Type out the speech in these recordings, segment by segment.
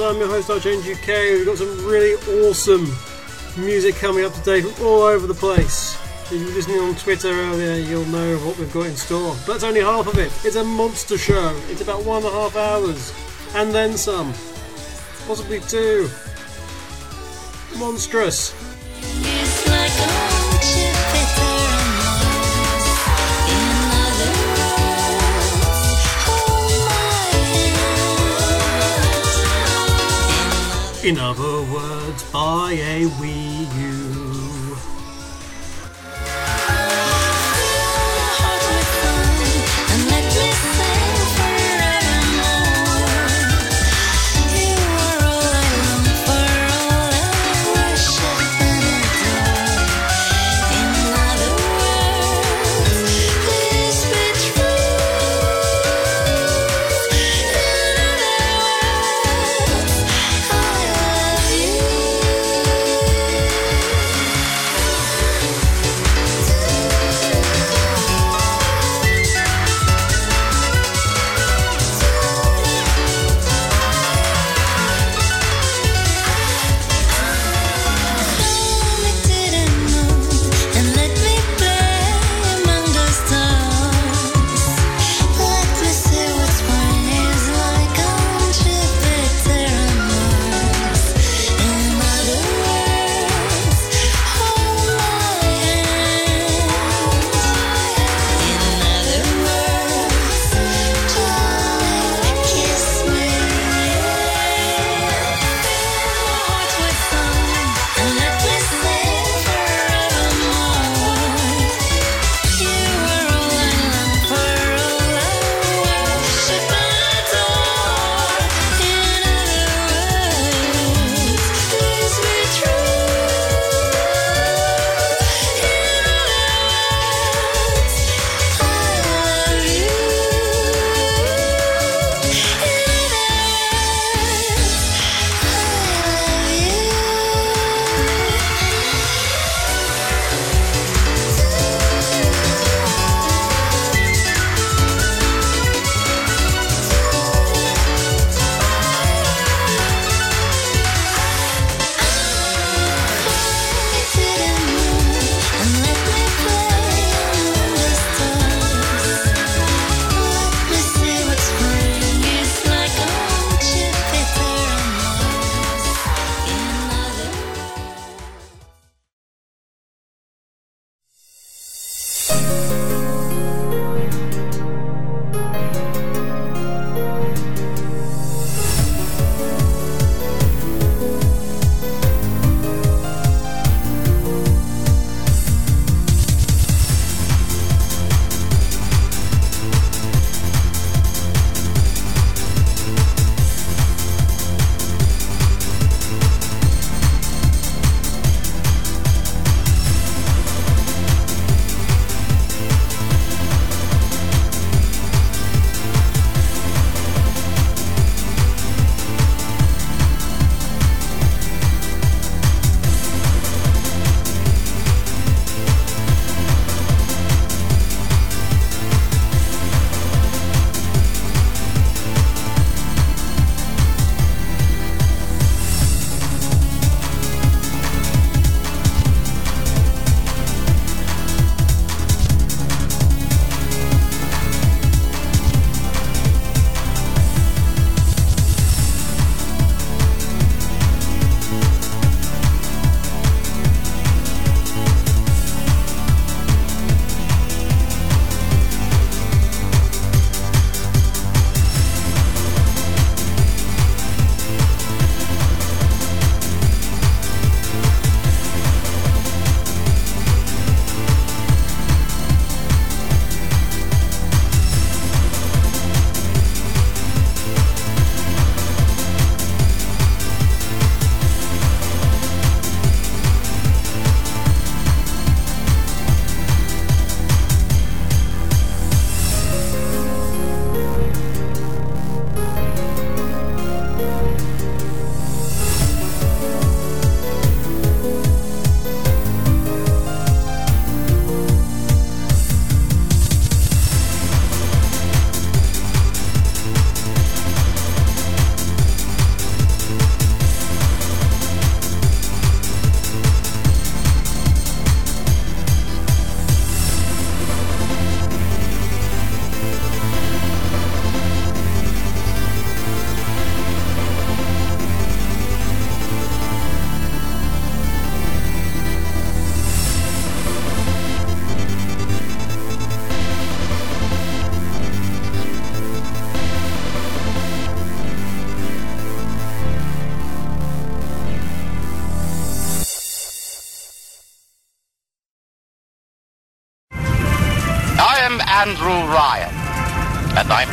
I'm your host, Archange UK. We've got some really awesome music coming up today from all over the place. If you were listening on Twitter earlier, you'll know what we've got in store. But that's only half of it. It's a monster show. It's about one and a half hours. And then some. Possibly two. Monstrous. In other words, buy a Wii.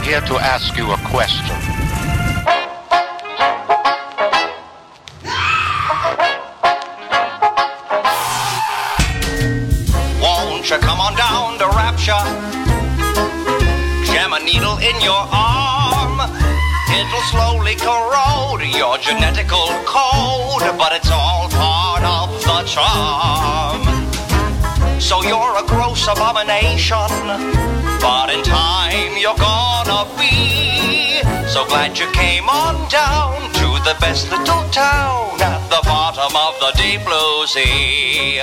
Here to ask you a question. Won't you come on down to Rapture? Jam a needle in your arm. It'll slowly corrode your genetical code, but it's all part of the charm. So you're gross abomination, but in time you're gonna be. So glad you came on down to the best little town at the bottom of the deep blue sea.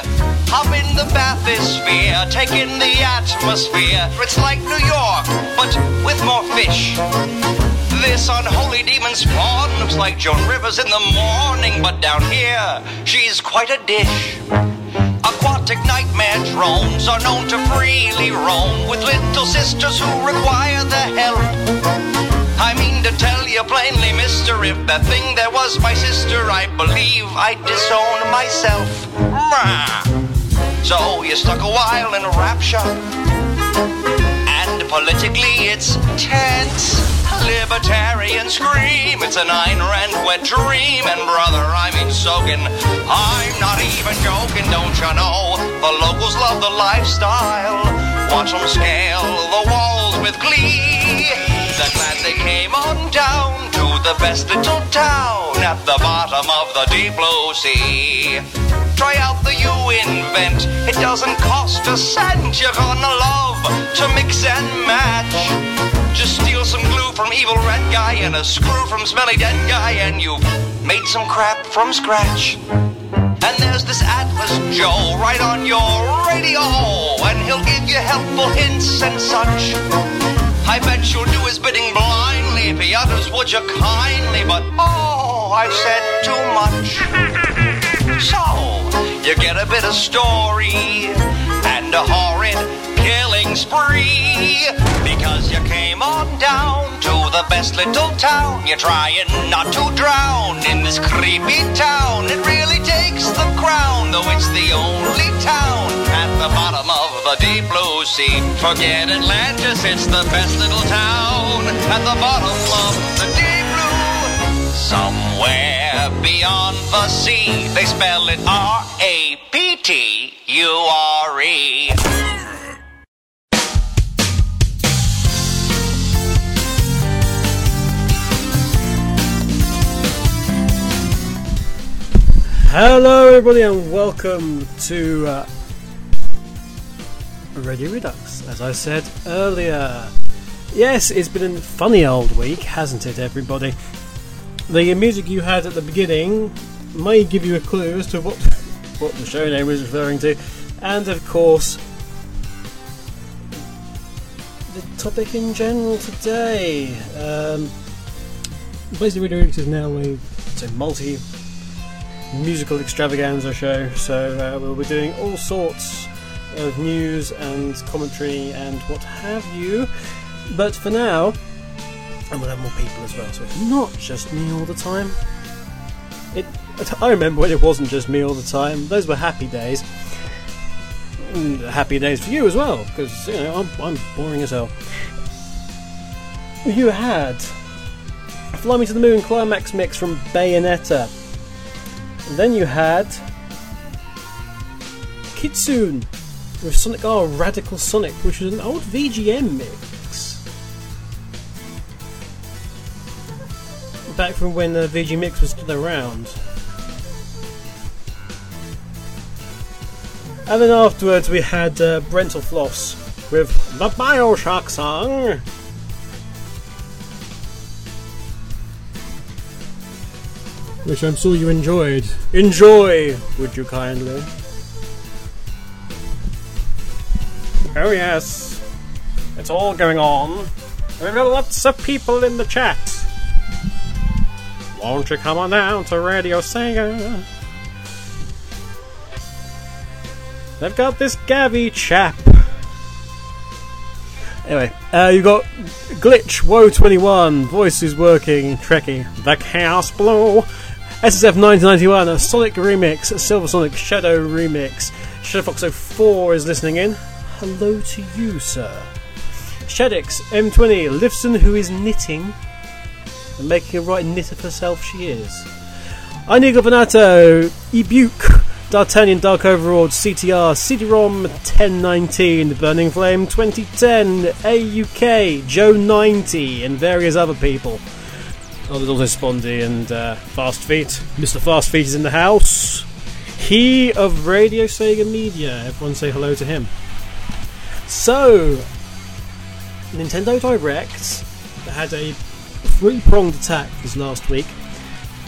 Hop in the bathysphere, take in the atmosphere. It's like New York, but with more fish. This unholy demon spawn looks like Joan Rivers in the morning, but down here, she's quite a dish. Aquatic nightmare drones are known to freely roam with little sisters who require the help. I mean to tell you plainly, mister, if that thing there was my sister, I believe I'd disown myself. So you stuck a while in a rapture, and politically it's tense. Libertarian scream, it's an Ayn Rand wet dream, and brother, I mean soaking. I'm not even joking, don't you know? The locals love the lifestyle. Watch them scale the walls with glee. They're glad they came on down to the best little town at the bottom of the deep blue sea. Try out the you invent, it doesn't cost a cent. You're gonna love to mix and match. Just steal some glue from evil red guy and a screw from smelly dead guy, and you've made some crap from scratch. And there's this Atlas Joe right on your radio, and he'll give you helpful hints and such. I bet you'll do his bidding blindly if he utters would you kindly, but oh, I've said too much. So, you get a bit of story and a horrid killing spree because you came on down to the best little town. You're trying not to drown in this creepy town. It really takes the crown, though it's the only town at the bottom of the deep blue sea. Forget Atlantis, it's the best little town at the bottom of the deep. Somewhere beyond the sea, they spell it R A P T U R E. Hello, everybody, and welcome to uh, Radio Redux. As I said earlier, yes, it's been a funny old week, hasn't it, everybody? The music you had at the beginning may give you a clue as to what what the show name was referring to, and of course, the topic in general today. Um, basically, Radio Redux is now a, it's a multi musical extravaganza show, so uh, we'll be doing all sorts of news and commentary and what have you. But for now, and we'll have more people as well, so it's not just me all the time. It, I remember when it wasn't just me all the time. Those were happy days. And happy days for you as well, because you know I'm, I'm boring as hell. You had Fly Me to the Moon Climax Mix from Bayonetta. And then you had Kitsune with Sonic R Radical Sonic, which was an old VGM mix. Back from when the VG Mix was still around. And then afterwards we had uh, Brentalfloss with the Bioshock song. which I'm sure you enjoyed. Enjoy, would you kindly? Oh, yes. It's all going on. We've got lots of people in the chat. Won't you come on down to Radio Sega? They've got this Gabby chap. Anyway, uh, you got Glitch, Woe21, Voice is Working, Trekkie, The Chaos Blow, SSF 1991, a Sonic remix, a Silver Sonic Shadow remix. Shadow Fox 04 is listening in. Hello to you, sir. Shedix M20 Lifson, who is knitting and making a right knit of herself, she is. Inigo Venato, Ebuke, D'Artagnan Dark Overlord, CTR, CD-ROM 1019, Burning Flame 2010, AUK, Joe 90, and various other people. Oh, there's also Spondy and uh, Fast Feet. Mr. Fast Feet is in the house. He of Radio Sega Media. Everyone say hello to him. So, Nintendo Direct had a three pronged attack this last week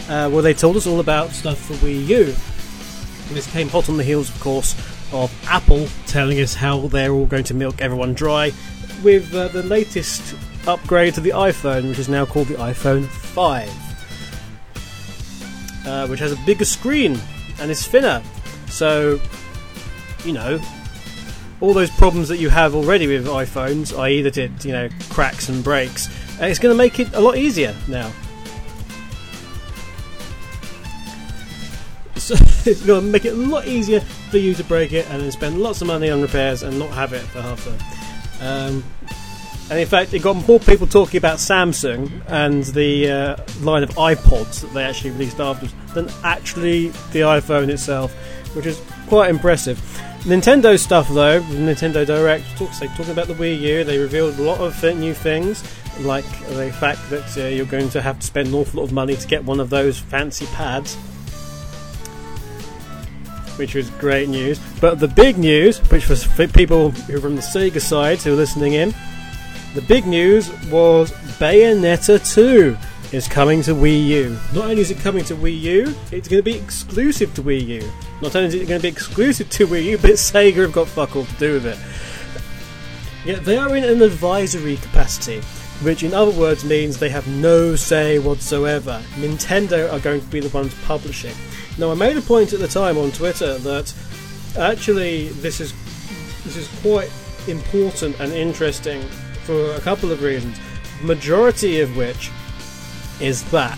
uh, where they told us all about stuff for Wii U. And this came hot on the heels, of course, of Apple telling us how they're all going to milk everyone dry with uh, the latest upgrade to the iPhone, which is now called the iPhone 5, uh, which has a bigger screen and is thinner. So, you know, all those problems that you have already with iPhones, i.e., that it you know cracks and breaks, uh, it's going to make it a lot easier now. So it's going to make it a lot easier for you to break it and then spend lots of money on repairs and not have it for half time. Um, and in fact, it got more people talking about Samsung and the uh, line of iPods that they actually released afterwards than actually the iPhone itself, which is quite impressive. Nintendo stuff, though, Nintendo Direct, talk, say, talking about the Wii U, they revealed a lot of new things, like the fact that uh, you're going to have to spend an awful lot of money to get one of those fancy pads, which was great news. But the big news, which was for people who are from the Sega side who are listening in, the big news was Bayonetta 2 is coming to Wii U. Not only is it coming to Wii U, it's going to be exclusive to Wii U. Not only is it going to be exclusive to Wii U, but Sega have got fuck all to do with it. Yeah, they are in an advisory capacity, which in other words means they have no say whatsoever. Nintendo are going to be the ones publishing. Now, I made a point at the time on Twitter that actually this is this is quite important and interesting for a couple of reasons. Majority of which is that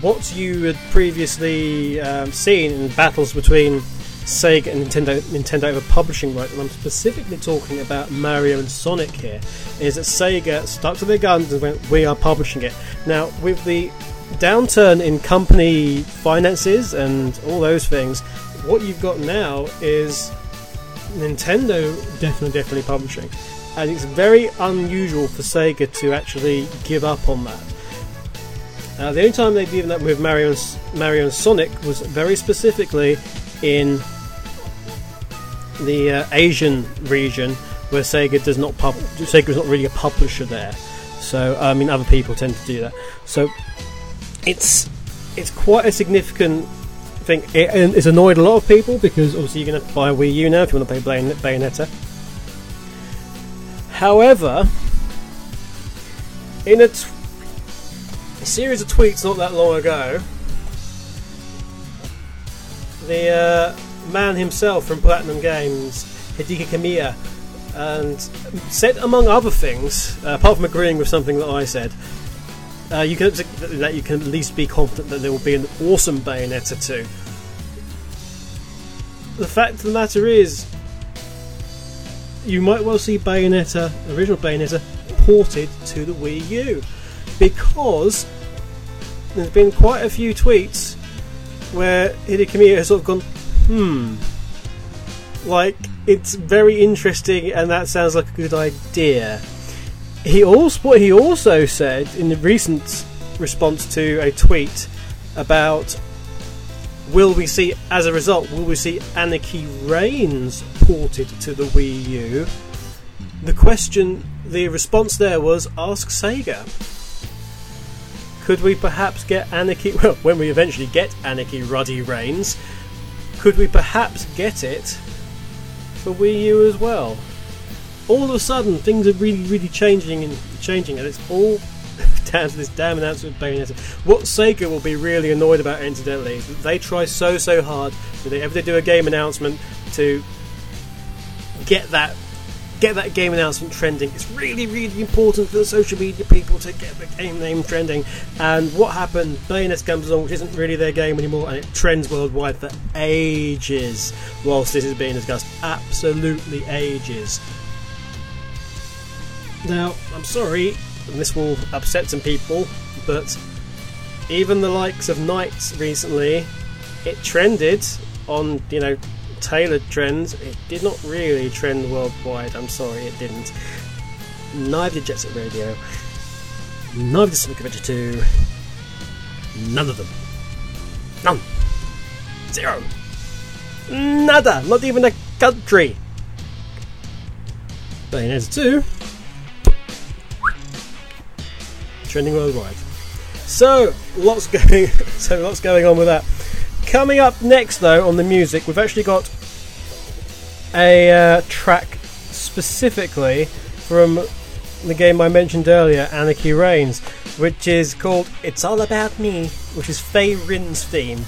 what you had previously um, seen in battles between Sega and Nintendo, Nintendo over publishing rights, and I'm specifically talking about Mario and Sonic here, is that Sega stuck to their guns and went, "We are publishing it." Now, with the downturn in company finances and all those things, what you've got now is Nintendo definitely, definitely publishing and it's very unusual for Sega to actually give up on that. Uh, the only time they've given up with Mario and, Mario and Sonic was very specifically in the uh, Asian region, where Sega does not pub- Sega is not really a publisher there. So I mean, other people tend to do that. So it's it's quite a significant thing. It, it's annoyed a lot of people because obviously you're going to buy a Wii U now if you want to play Bayonetta. However, in a, t- a series of tweets not that long ago, the uh, man himself from Platinum Games, Hideki Kamiya, and said, among other things, uh, apart from agreeing with something that I said, uh, you can that you can at least be confident that there will be an awesome Bayonetta 2. The fact of the matter is, you might well see Bayonetta, original Bayonetta, ported to the Wii U because there's been quite a few tweets where Hideki Kamiya has sort of gone, hmm, like it's very interesting and that sounds like a good idea. He also he also said in the recent response to a tweet about will we see, as a result, will we see Anarchy Reigns ported to the Wii U? The question, the response there was ask Sega. Could we perhaps get Anarchy, well, when we eventually get Anarchy Ruddy Reigns, could we perhaps get it for Wii U as well? All of a sudden, things are really, really changing and changing, and it's all down to this damn announcement of Bayonetta. What Sega will be really annoyed about, incidentally, is that they try so so hard whenever they do a game announcement to get that get that game announcement trending. It's really really important for the social media people to get the game name trending. And what happened? Bayonetta comes along, which isn't really their game anymore, and it trends worldwide for ages. Whilst this is being discussed, absolutely ages. Now, I'm sorry, and this will upset some people, but even the likes of Knights recently, it trended on, you know, tailored trends. It did not really trend worldwide. I'm sorry, it didn't. Neither did Jet Set Radio. Neither did Sonic Adventure 2. None of them. None. Zero. Nada. Not even a country. Bayonetta 2. Trending worldwide. So lots going. So lots going on with that. Coming up next, though, on the music, we've actually got a uh, track specifically from the game I mentioned earlier, Anarchy Reigns, which is called "It's All About Me," which is Fei Rin's theme.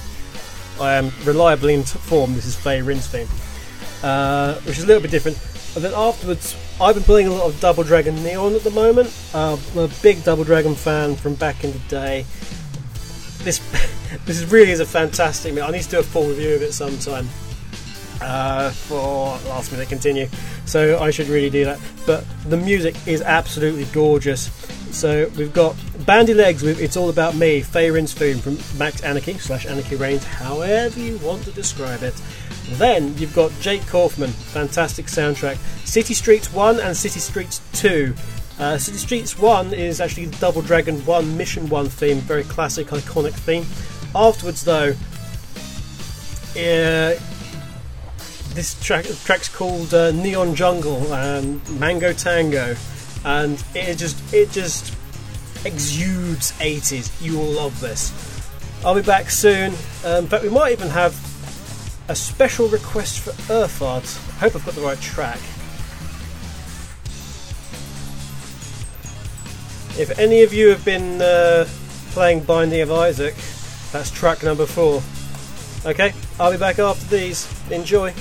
I am reliably informed this is Fei Rin's theme, uh, which is a little bit different. And then afterwards, I've been playing a lot of Double Dragon Neon at the moment. Uh, I'm a big Double Dragon fan from back in the day. This this really is a fantastic. I need to do a full review of it sometime uh, for last minute continue. So I should really do that. But the music is absolutely gorgeous. So we've got Bandy Legs with It's All About Me, Fei Rin's theme from Max Anarchy slash Anarchy Reigns, however you want to describe it. Then you've got Jake Kaufman, fantastic soundtrack. City Streets 1 and City Streets 2. Uh, City Streets 1 is actually Double Dragon 1 Mission 1 theme, very classic, iconic theme. Afterwards, though, uh, this track track's called uh, Neon Jungle and Mango Tango, and it just it just exudes 80s. You will love this. I'll be back soon. Um, fact, we might even have a special request for Earthart. I hope I've got the right track. If any of you have been uh, playing Binding of Isaac, that's track number four. Okay, I'll be back after these. Enjoy.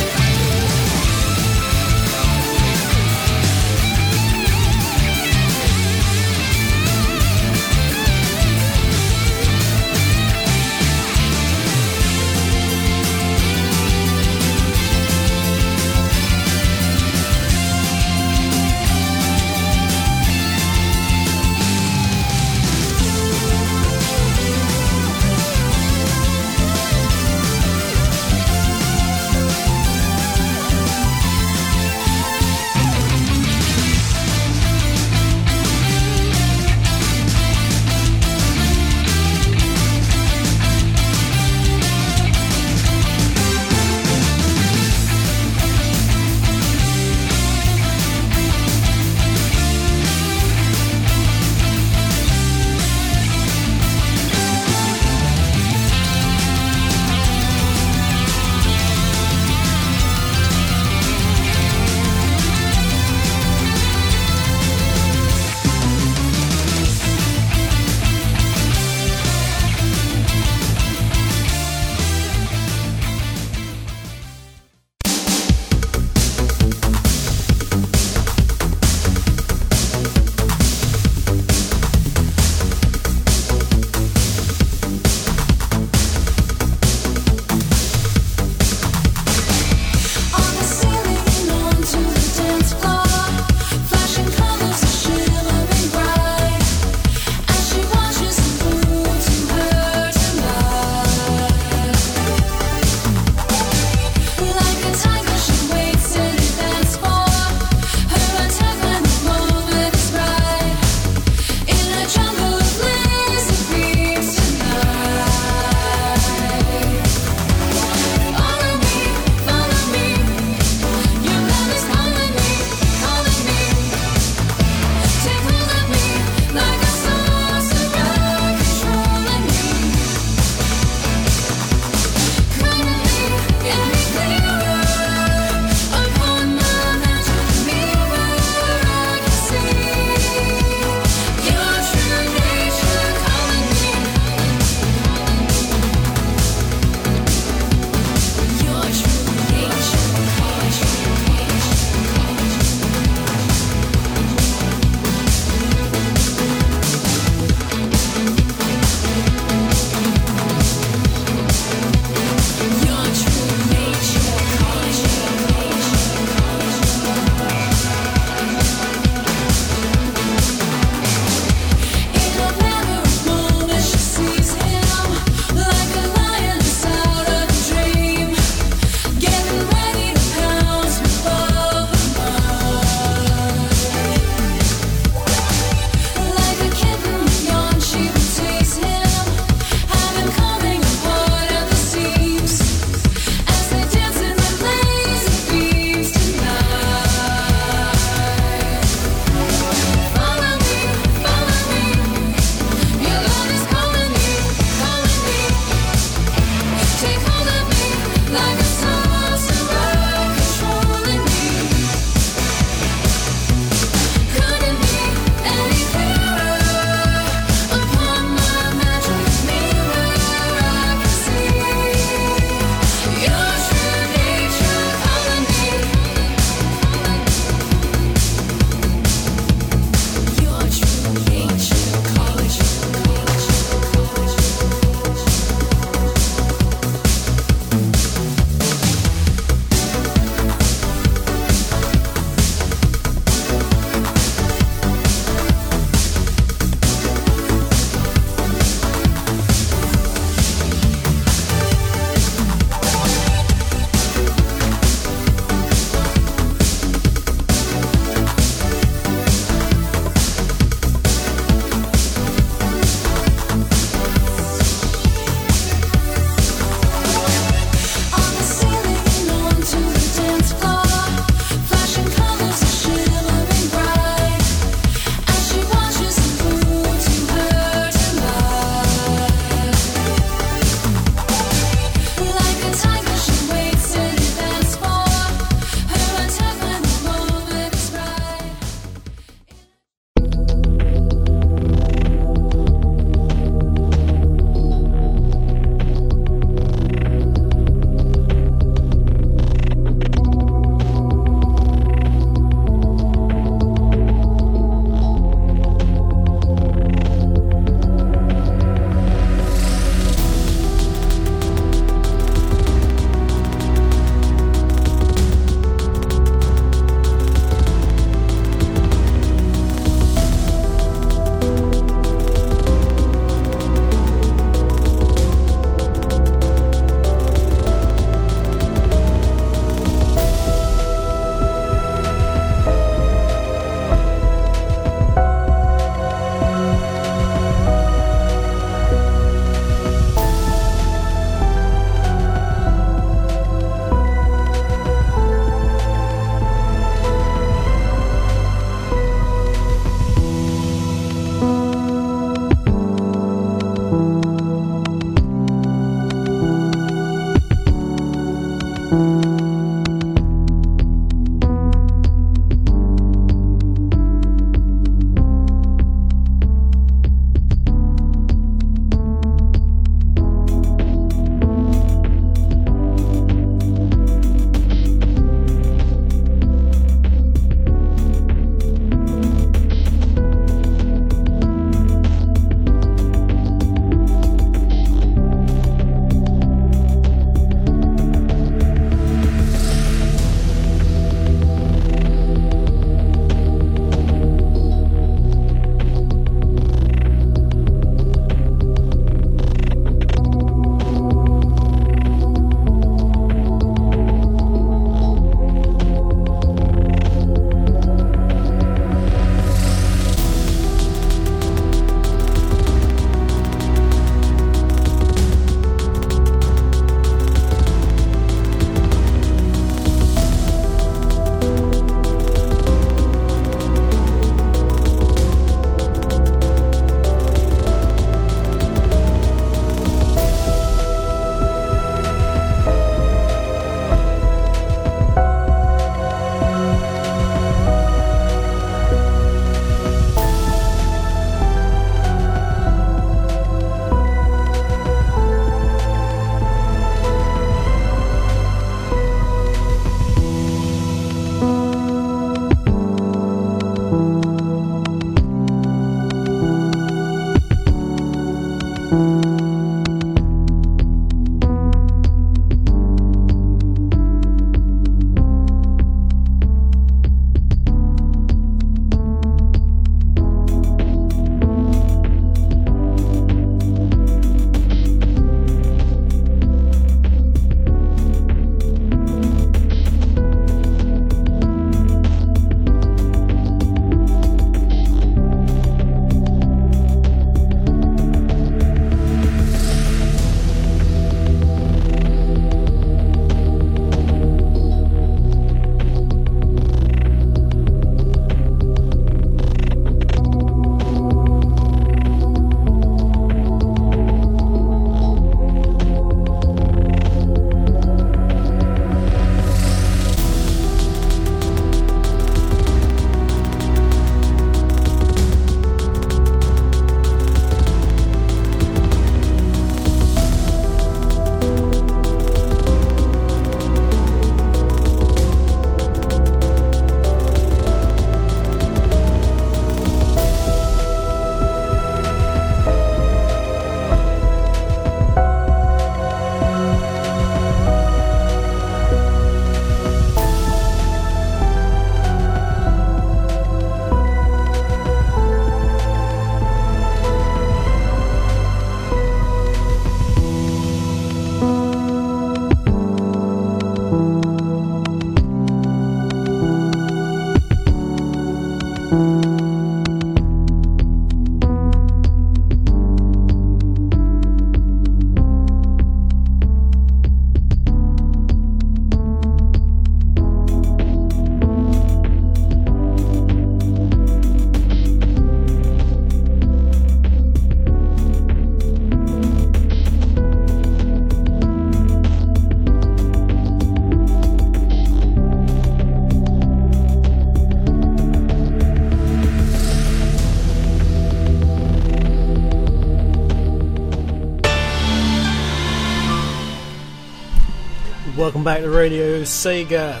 Back to Radio Sega,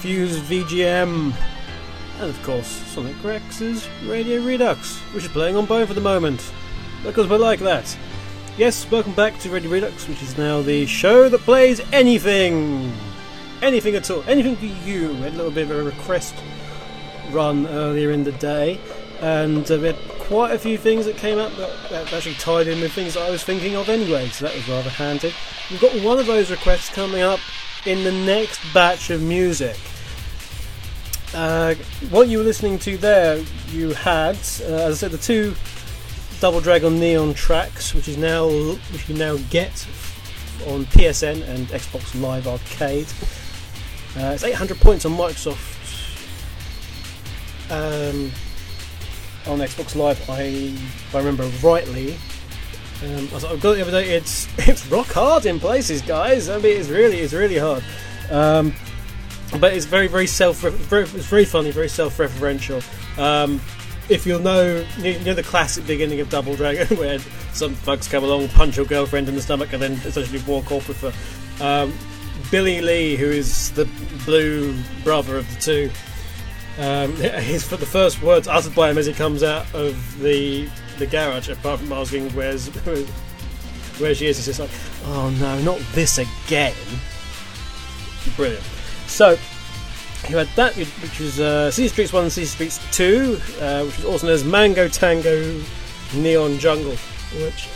Fuse VGM, and of course Sonic Rex's Radio Redux, which is playing on both at the moment, because we're like that. Yes, welcome back to Radio Redux, which is now the show that plays anything, anything at all, anything for you. We had a little bit of a request run earlier in the day, and uh, we had quite a few things that came up that, that actually tied in with things that I was thinking of anyway, so that was rather handy. We've got one of those requests coming up in the next batch of music. Uh, what you were listening to there, you had, uh, as I said, the two Double Dragon Neon tracks, which is now which you now get on PSN and Xbox Live Arcade. Uh, it's 800 points on Microsoft. Um, on Xbox Live, I, if I remember rightly, um, I have got the other day. It's it's rock hard in places, guys. I mean, it's really it's really hard. Um, but it's very very self very, it's very funny, very self-referential. Um, if you'll know, you know the classic beginning of Double Dragon, where some thugs come along, punch your girlfriend in the stomach, and then essentially walk off with her. Um, Billy Lee, who is the blue brother of the two, um, his for the first words uttered by him as he comes out of the the garage, apart from asking where's where she is, is just like, oh no, not this again. Brilliant. So you had that, which was uh, City Streets One and City Streets Two, uh, which was also known as Mango Tango Neon Jungle, which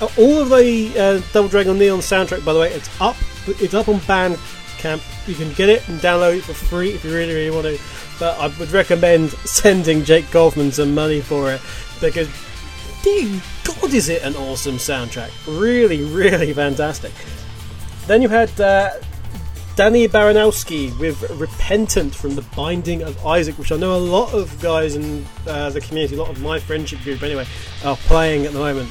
uh, all of the uh, Double Dragon Neon soundtrack, by the way, it's up. It's up on Bandcamp. You can get it and download it for free if you really, really want to. But I would recommend sending Jake Kaufman some money for it because, dear God, is it an awesome soundtrack! Really, really fantastic. Then you had uh, Danny Baranowski with Repentant from the Binding of Isaac, which I know a lot of guys in uh, the community, a lot of my friendship group anyway, are playing at the moment.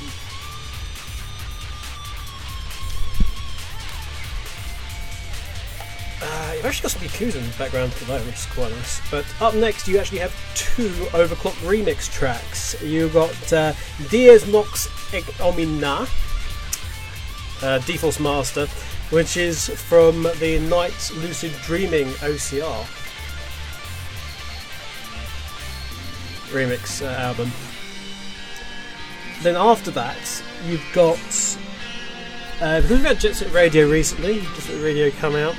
Actually got some Yakuza in the background for that, which is quite nice. But up next, you actually have two Overclock remix tracks. You've got uh, Diaz Nox Omina, uh, Master, which is from the Night Lucid Dreaming OCR remix uh, album. Then after that, you've got uh, because we've had Jet Set Radio recently, Jet Set Radio come out.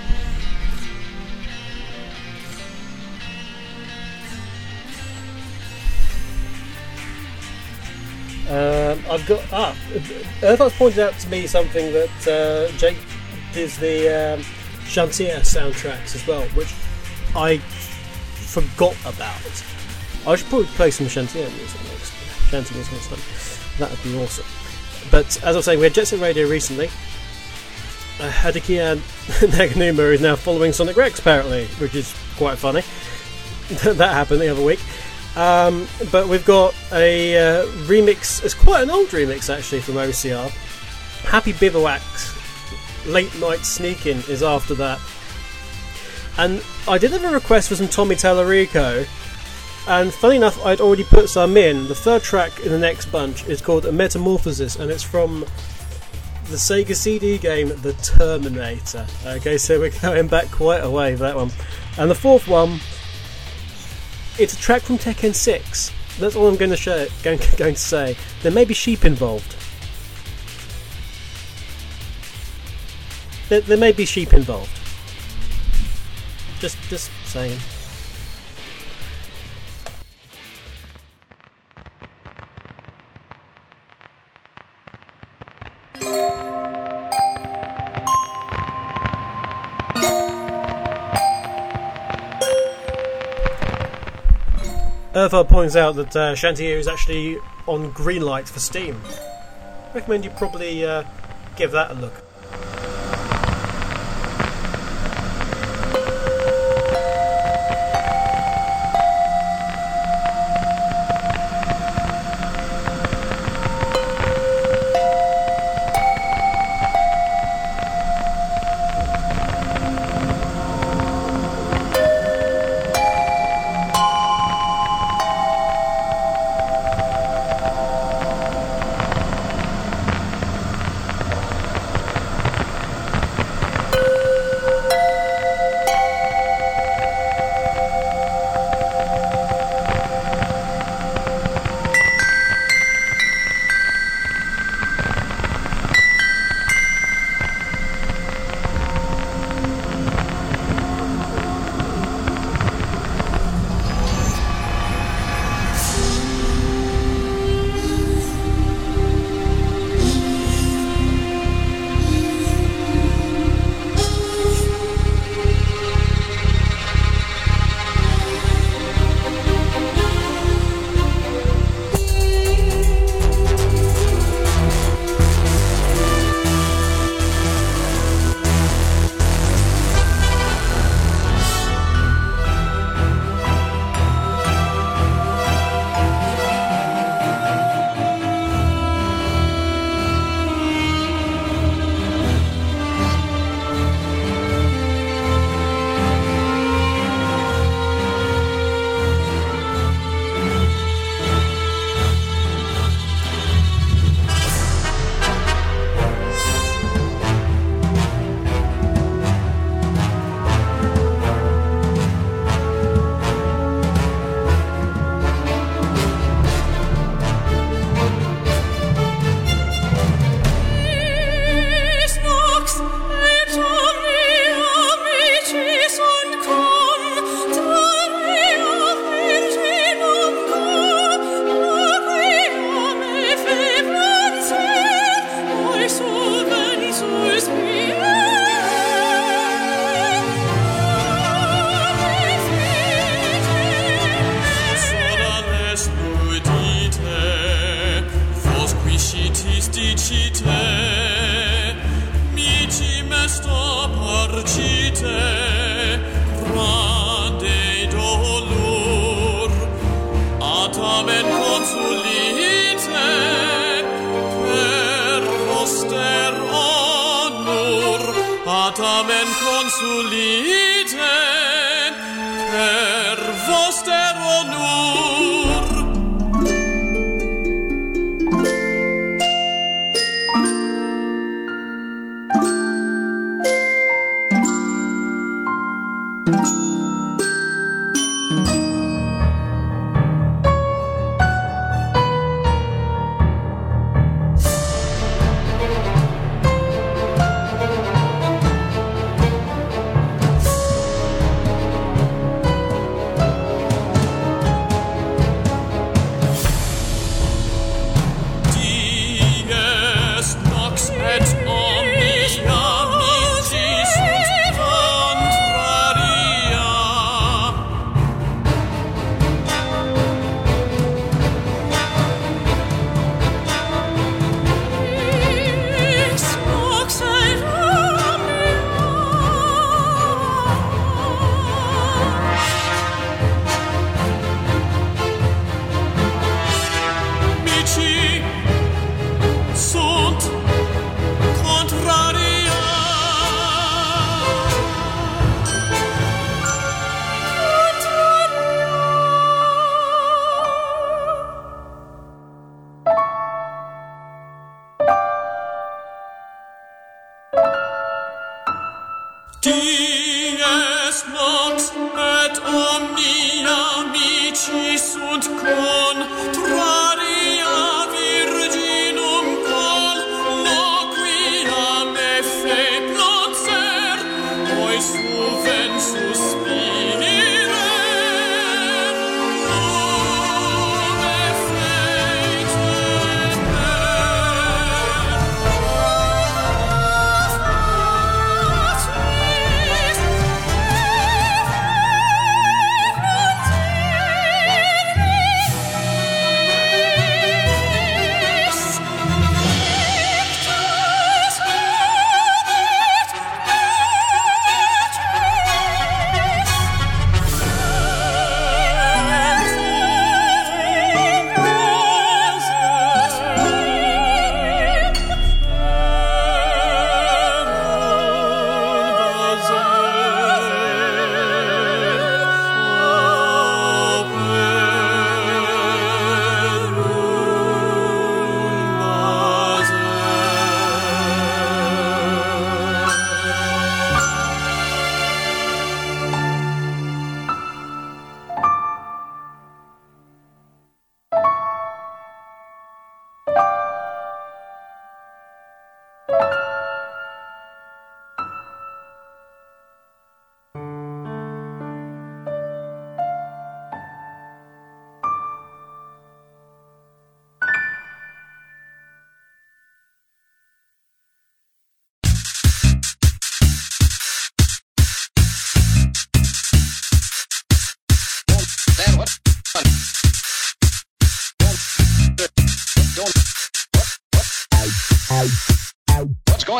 Um, I've got ah, Earth's pointed out to me something that uh, Jake is the um, Shantae soundtracks as well, which I forgot about. I should probably play some Shantae music next. Shantae music next time. That would be awesome. But as I was saying, we had Jet Set Radio recently. Uh, Hideki Naganuma is now following Sonic Rex apparently, which is quite funny. that happened the other week. Um, but we've got a uh, remix. It's quite an old remix actually from OCR. Happy Bivouacs Late Night Sneaking is after that. And I did have a request for some Tommy Tallarico, and funny enough, I'd already put some in. The third track in the next bunch is called A Metamorphosis, and it's from the Sega CD game The Terminator. Okay, so we're going back quite a way that one. And the fourth one, it's a track from Tekken 6. That's all I'm going to, show, going, going to say. There may be sheep involved. There, there may be sheep involved. Just, just saying. Earthard points out that uh, Shantae is actually on green light for Steam. I Recommend you probably uh, give that a look.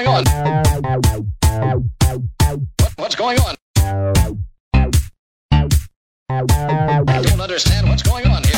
going on? What's going on? I don't understand what's going on.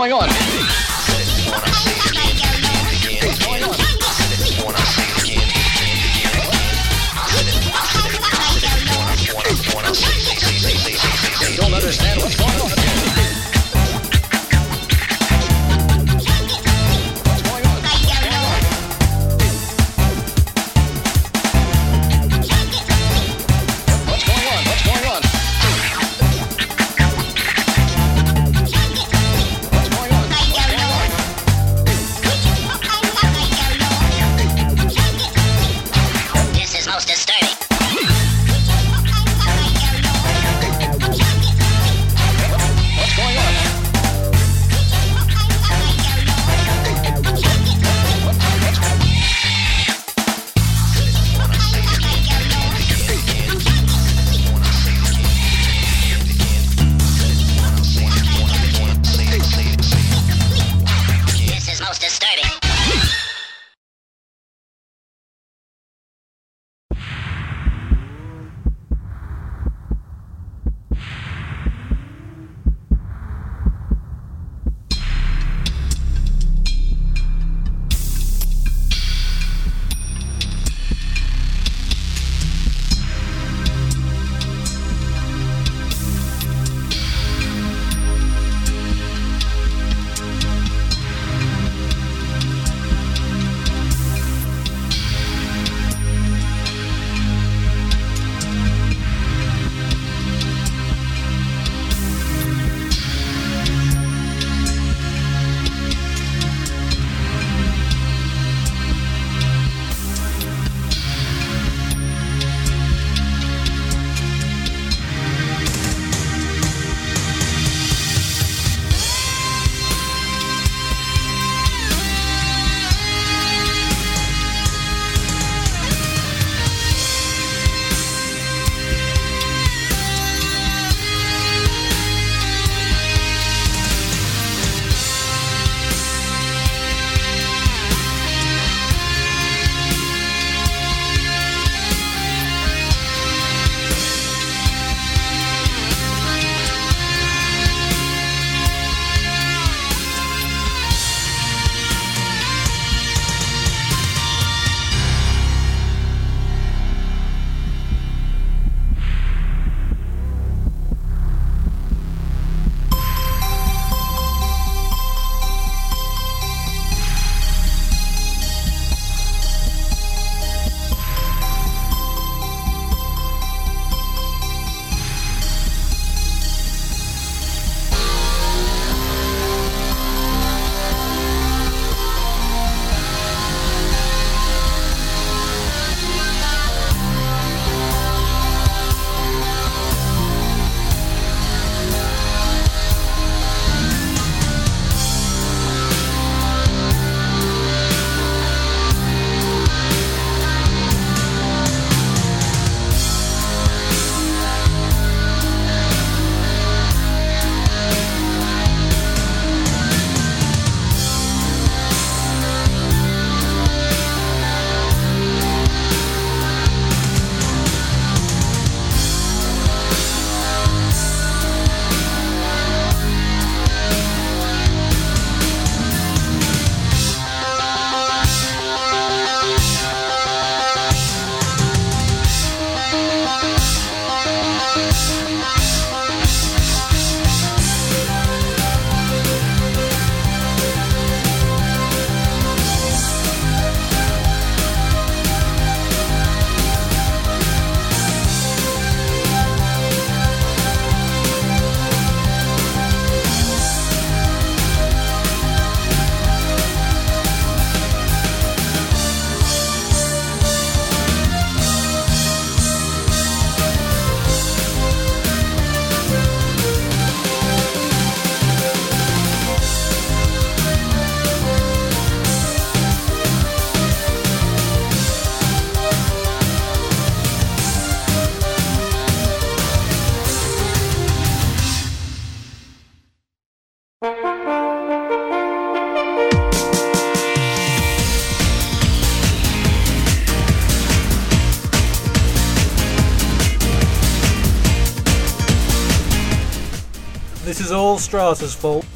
Going on. Is fault.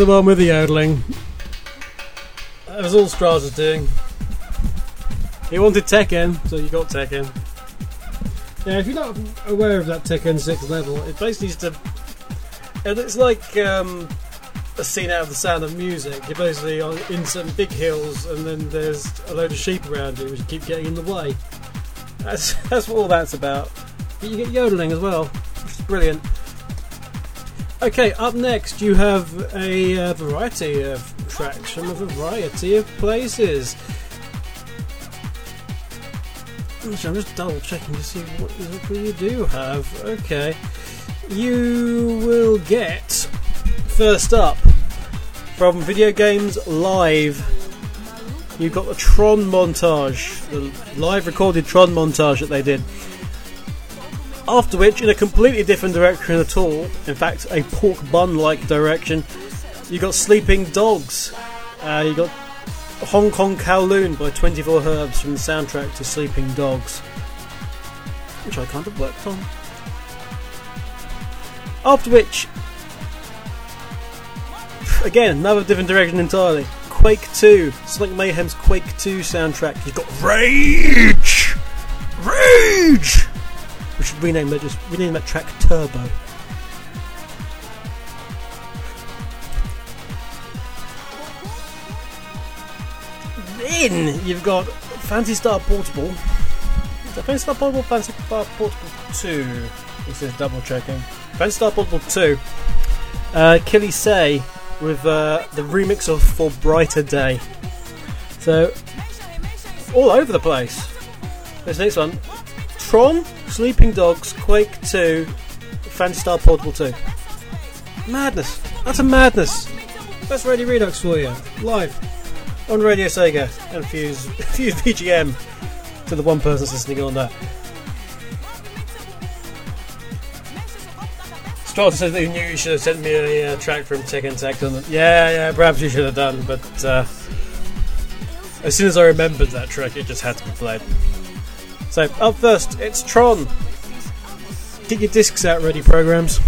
The one with the yodeling. That was all Strauss was doing. He wanted Tekken, so you got Tekken. Yeah, if you're not aware of that Tekken 6 level, it basically used to. And it's like um, a scene out of the sound of music. You're basically on, in some big hills, and then there's a load of sheep around you, which keep getting in the way. That's, that's what all that's about. But you get yodeling as well, which is brilliant. Okay, up next you have a uh, variety of tracks from a variety of places. Actually, I'm just double checking to see what exactly you do have. Okay. You will get, first up, from Video Games Live, you've got the Tron montage, the live recorded Tron montage that they did. After which, in a completely different direction at all, in fact, a pork bun like direction, you got Sleeping Dogs. Uh, you got Hong Kong Kowloon by 24 Herbs from the soundtrack to Sleeping Dogs, which I kind of worked on. After which, again, another different direction entirely. Quake 2, Sonic Mayhem's Quake 2 soundtrack. You've got Rage! Rage! We should rename that, just rename that track Turbo. Then you've got Phantasy Star Portable. Is that Phantasy Star Portable? Phantasy Star Portable 2. This is double checking. Phantasy Star Portable 2. Uh, Killy Say with uh, the remix of For Brighter Day. So, all over the place. This next one Tron, Sleeping Dogs, Quake 2, Phantasy Star Portable 2. Madness. That's a madness. That's Radio Redux for you. Live on Radio Sega and Fuse, Fuse VGM to the one person listening on that. Strata says that you knew you should have sent me a uh, track from Tekken Tech. Yeah, yeah, perhaps you should have done, but uh, as soon as I remembered that track, it just had to be played. So, up first, it's Tron. Get your discs out ready, programs.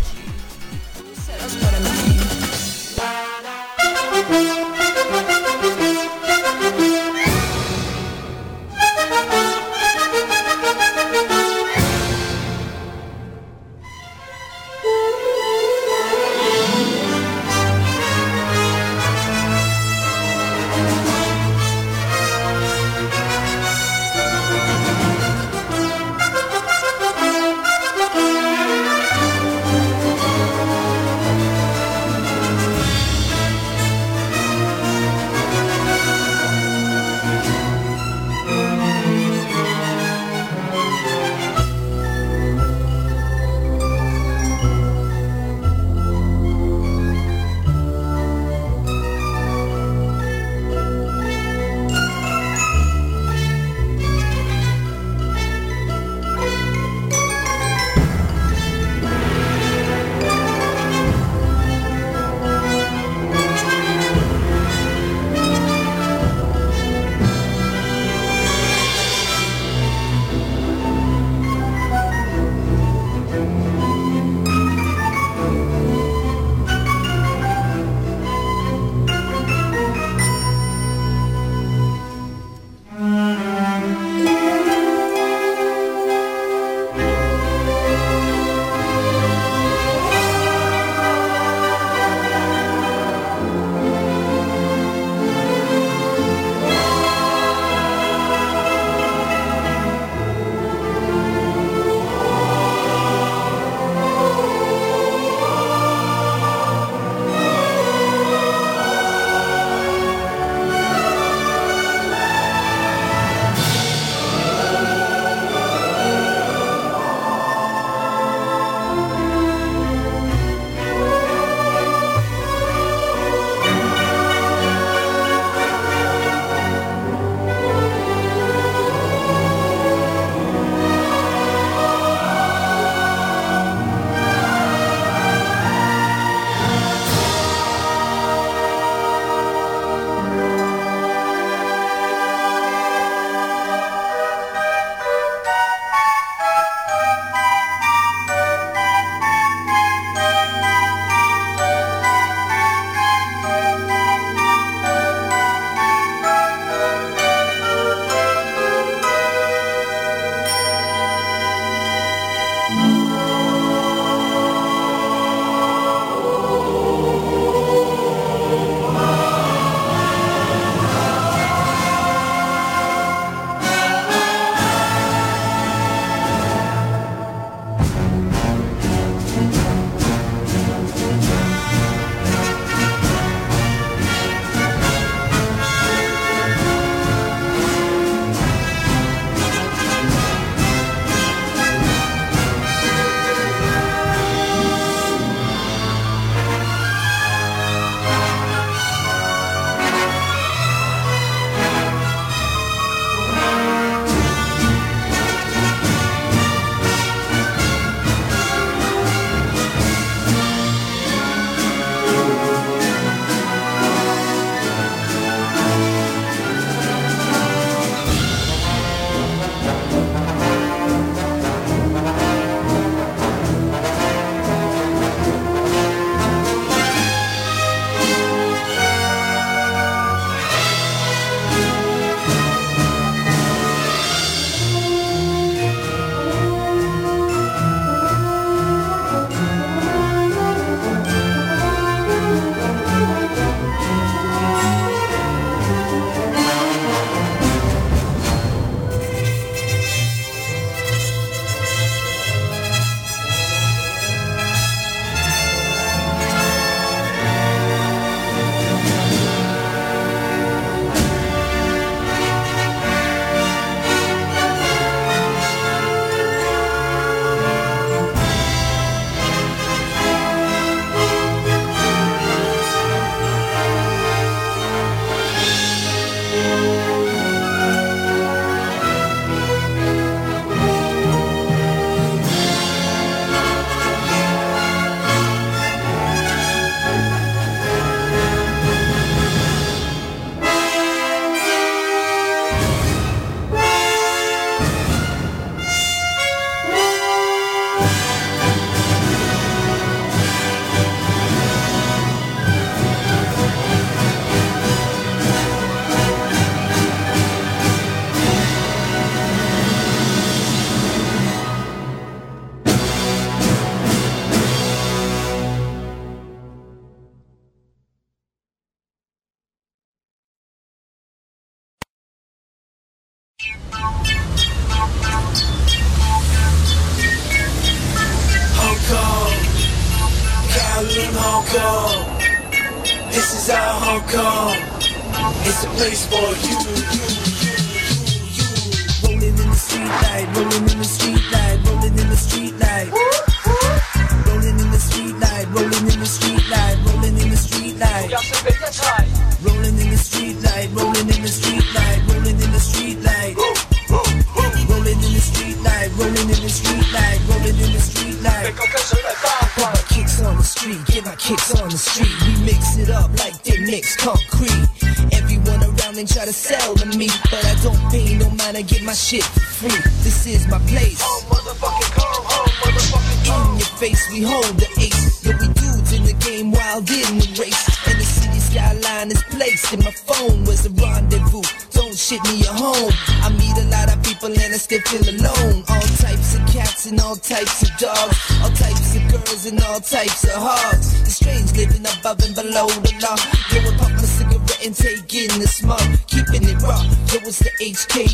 Types of hogs. It's strange living above and below the law. Yo, I pop my cigarette and take in the smoke. Keeping it raw. Yo, it's the HK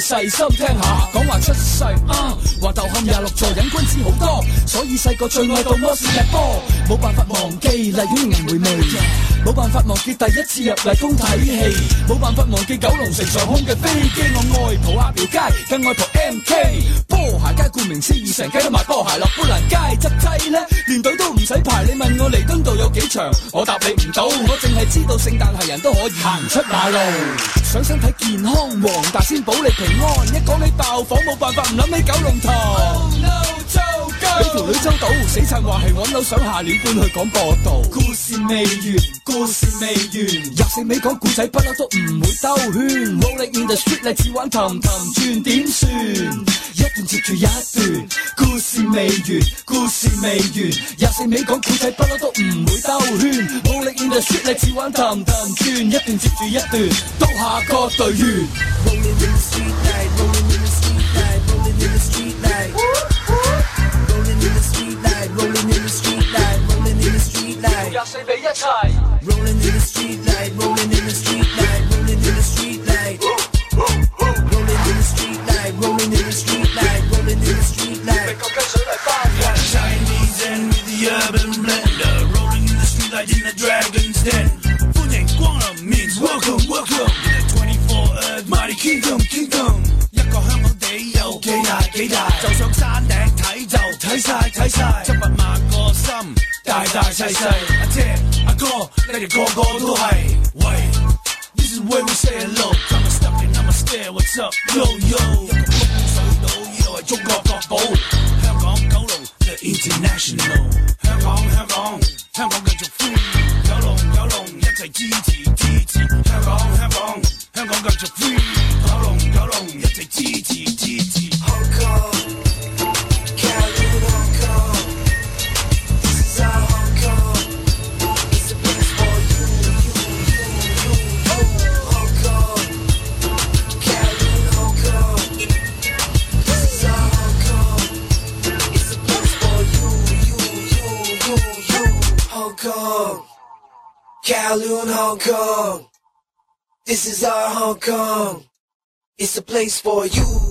细心听下。所以細個最愛到摩士踢波，冇辦法忘記荔園銀回味，冇辦法忘記第一次入麗宮睇戲，冇辦法忘記九龍城上空嘅飛機。我愛蒲阿表街，更愛蒲 MK 波鞋街，顧名思義成街都賣波鞋，落砵蘭街執劑咧，連隊都唔使排。你問我彌敦道有幾長，我答你唔到，我淨係知道聖誕係人都可以行出馬路。想身體健康，黃大仙保你平安。一講你爆房，冇辦法唔諗起九龍塘。俾條女周到，死撐話係揾樓，想下年搬去廣播道。故事未完，故事未完，廿四尾講古仔不嬲都唔會兜圈。Rolling in the street 嚟似玩氹氹轉點算？一段接住一段，故事未完，故事未完，廿四尾講古仔不嬲都唔會兜圈。Rolling in the street 嚟似玩氹氹轉，一段接住一段，到下個隊員。四比一切。欢迎光临，欢。大大细细，阿姐阿哥，你哋个个都系。喂，This is where we say hello。今日 stuck in I'm a stare what's up yo yo。一个风水岛，呢度系中国国宝，香港九龙 the international。香港香港香港继续 free，九龙九龙一齐支持支持。香港香港香港继续 free，九龙九龙一齐支持支持。 Kong, Kowloon, Hong Kong. This is our Hong Kong. It's a place for you.「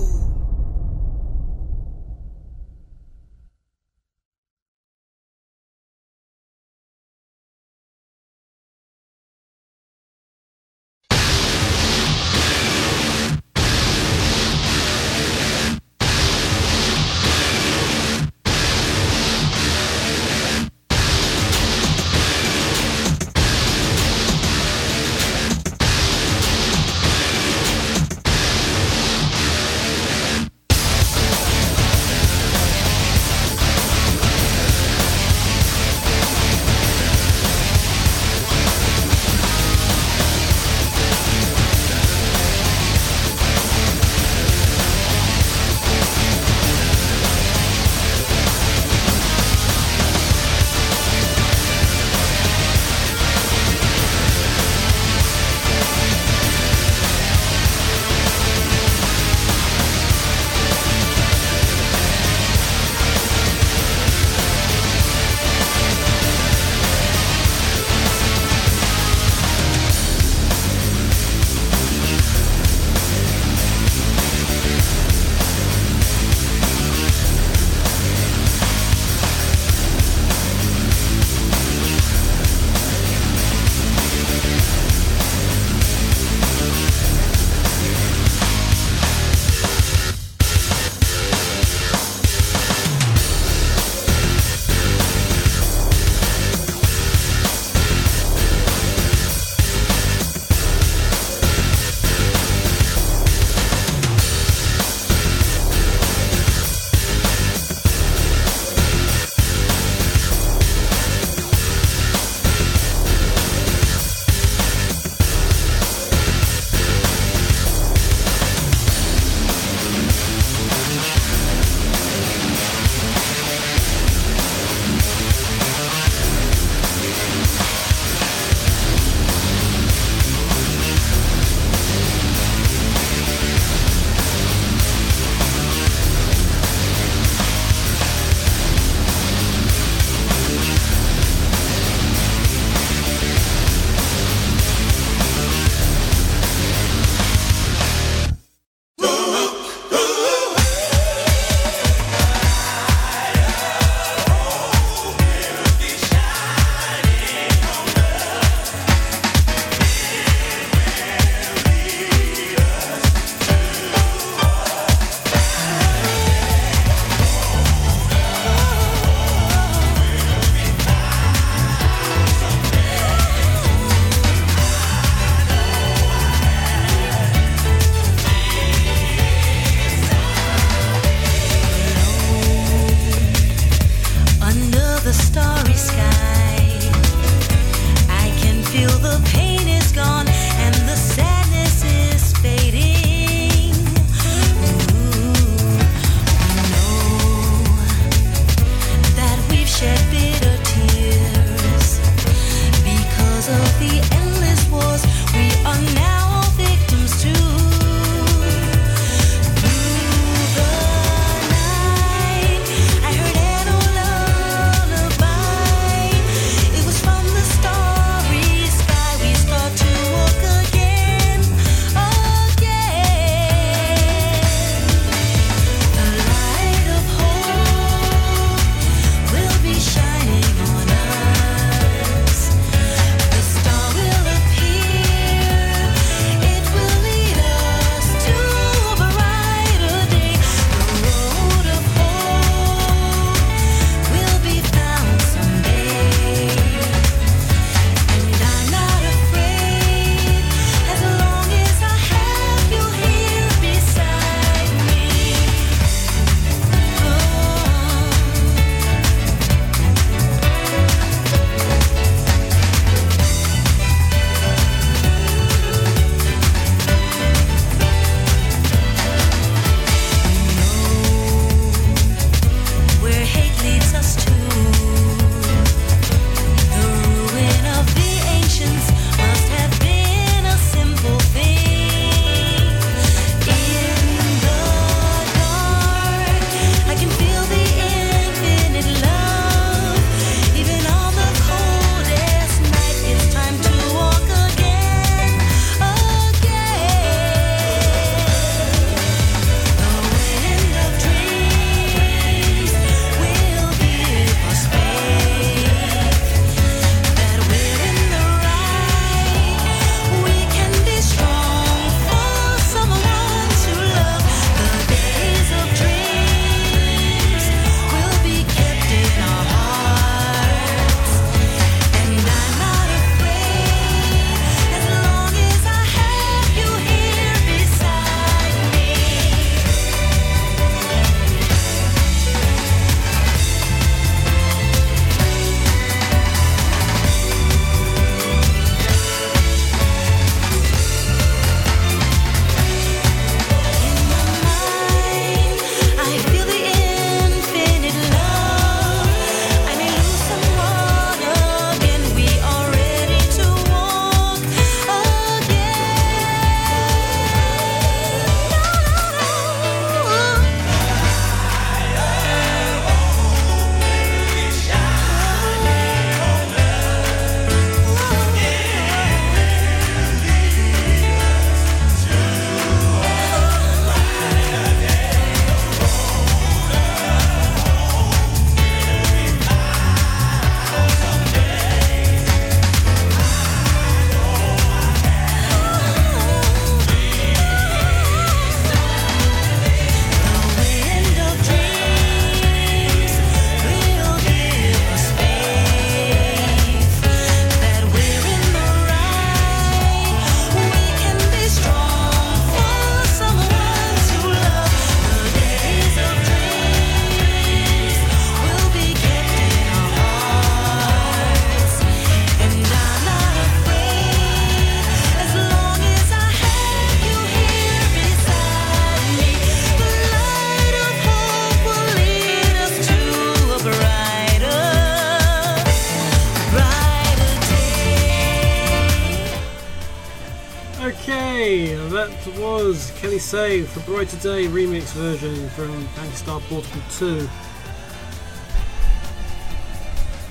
Save for Brighter Day remix version from Phantasy Star Portable 2.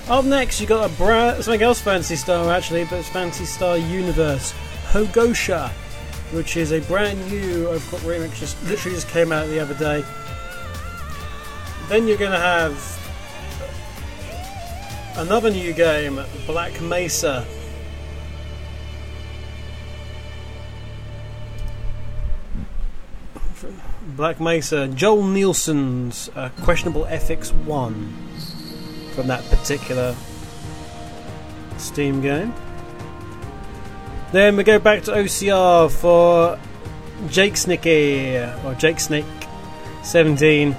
Up next, you got a bra- something else Phantasy Star actually, but it's Phantasy Star Universe Hogosha, which is a brand new I've got remix just literally just came out the other day. Then you're going to have another new game, Black Mesa. Black Mesa, Joel Nielsen's uh, Questionable Ethics 1 from that particular Steam game. Then we go back to OCR for Jake Snicky, or Jake Snake 17,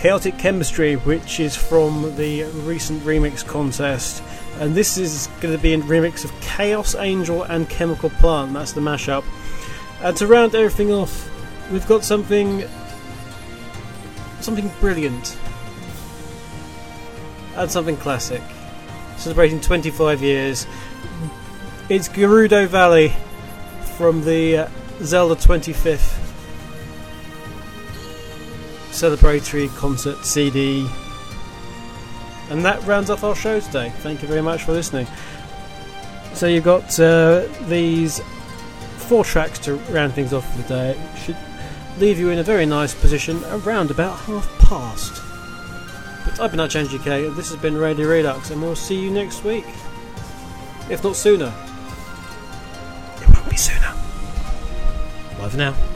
Chaotic Chemistry, which is from the recent remix contest. And this is going to be a remix of Chaos Angel and Chemical Plant, that's the mashup. And to round everything off, we've got something something brilliant. And something classic. Celebrating 25 years. It's Gerudo Valley from the uh, Zelda 25th celebratory concert CD and that rounds off our show today. Thank you very much for listening. So you've got uh, these four tracks to round things off for the day. Should leave you in a very nice position around about half past. But I've been Archange UK, this has been Radio Redux, and we'll see you next week. If not sooner. It won't be sooner. Bye for now.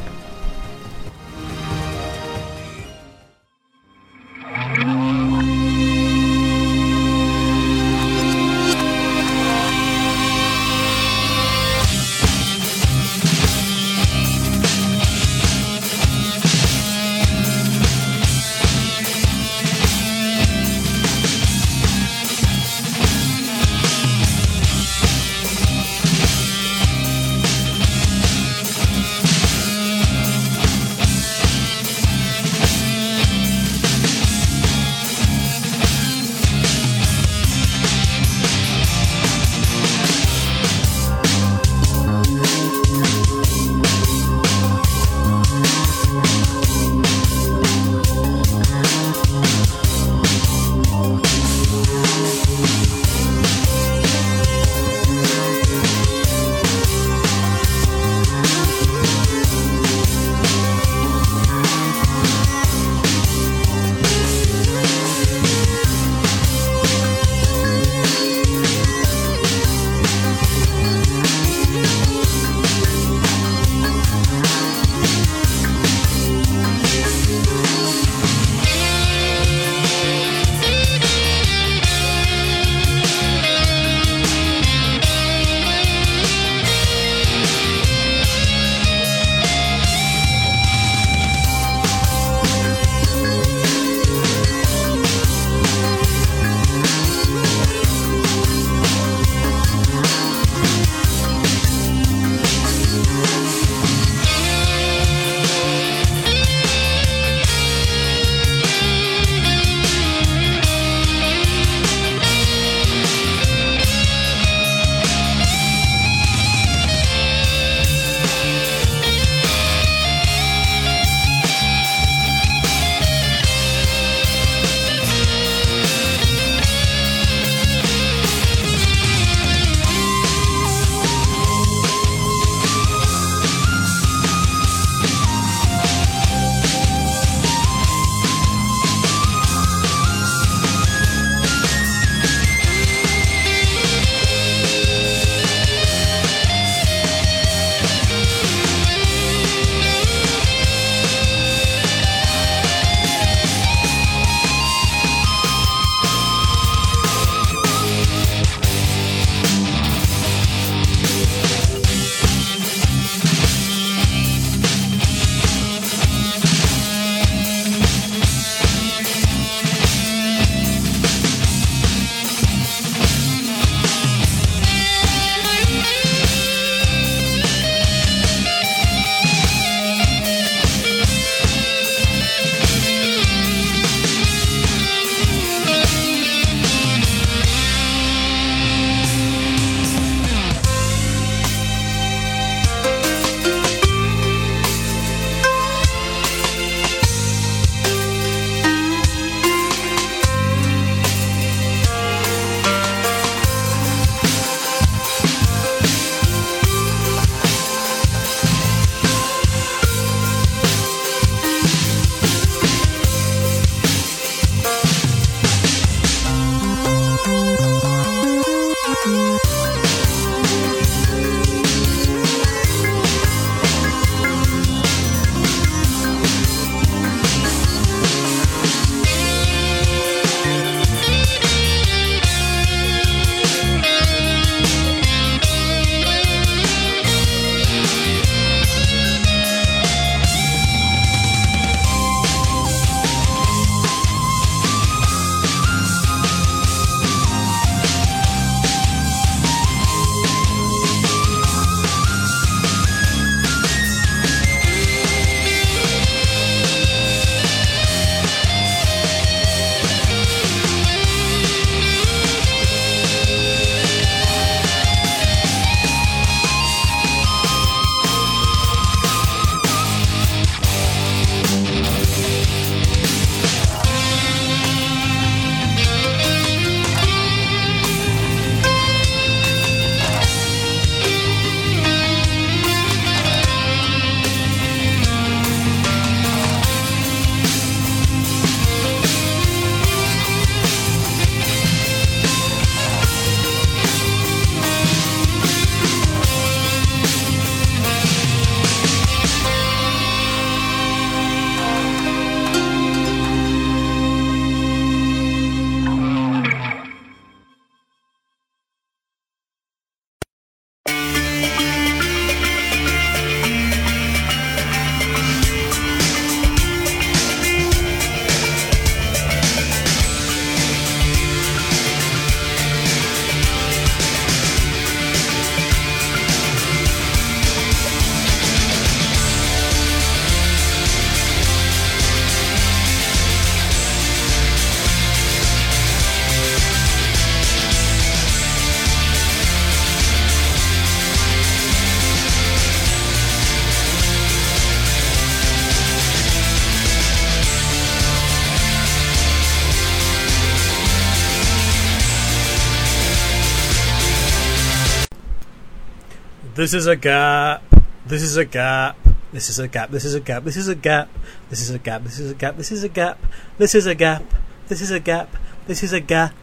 This is a gap. This is a gap. This is a gap. This is a gap. This is a gap. This is a gap. This is a gap. This is a gap. This is a gap. This is a gap. This is a gap.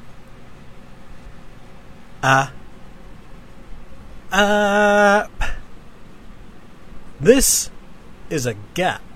A. App. This is a gap.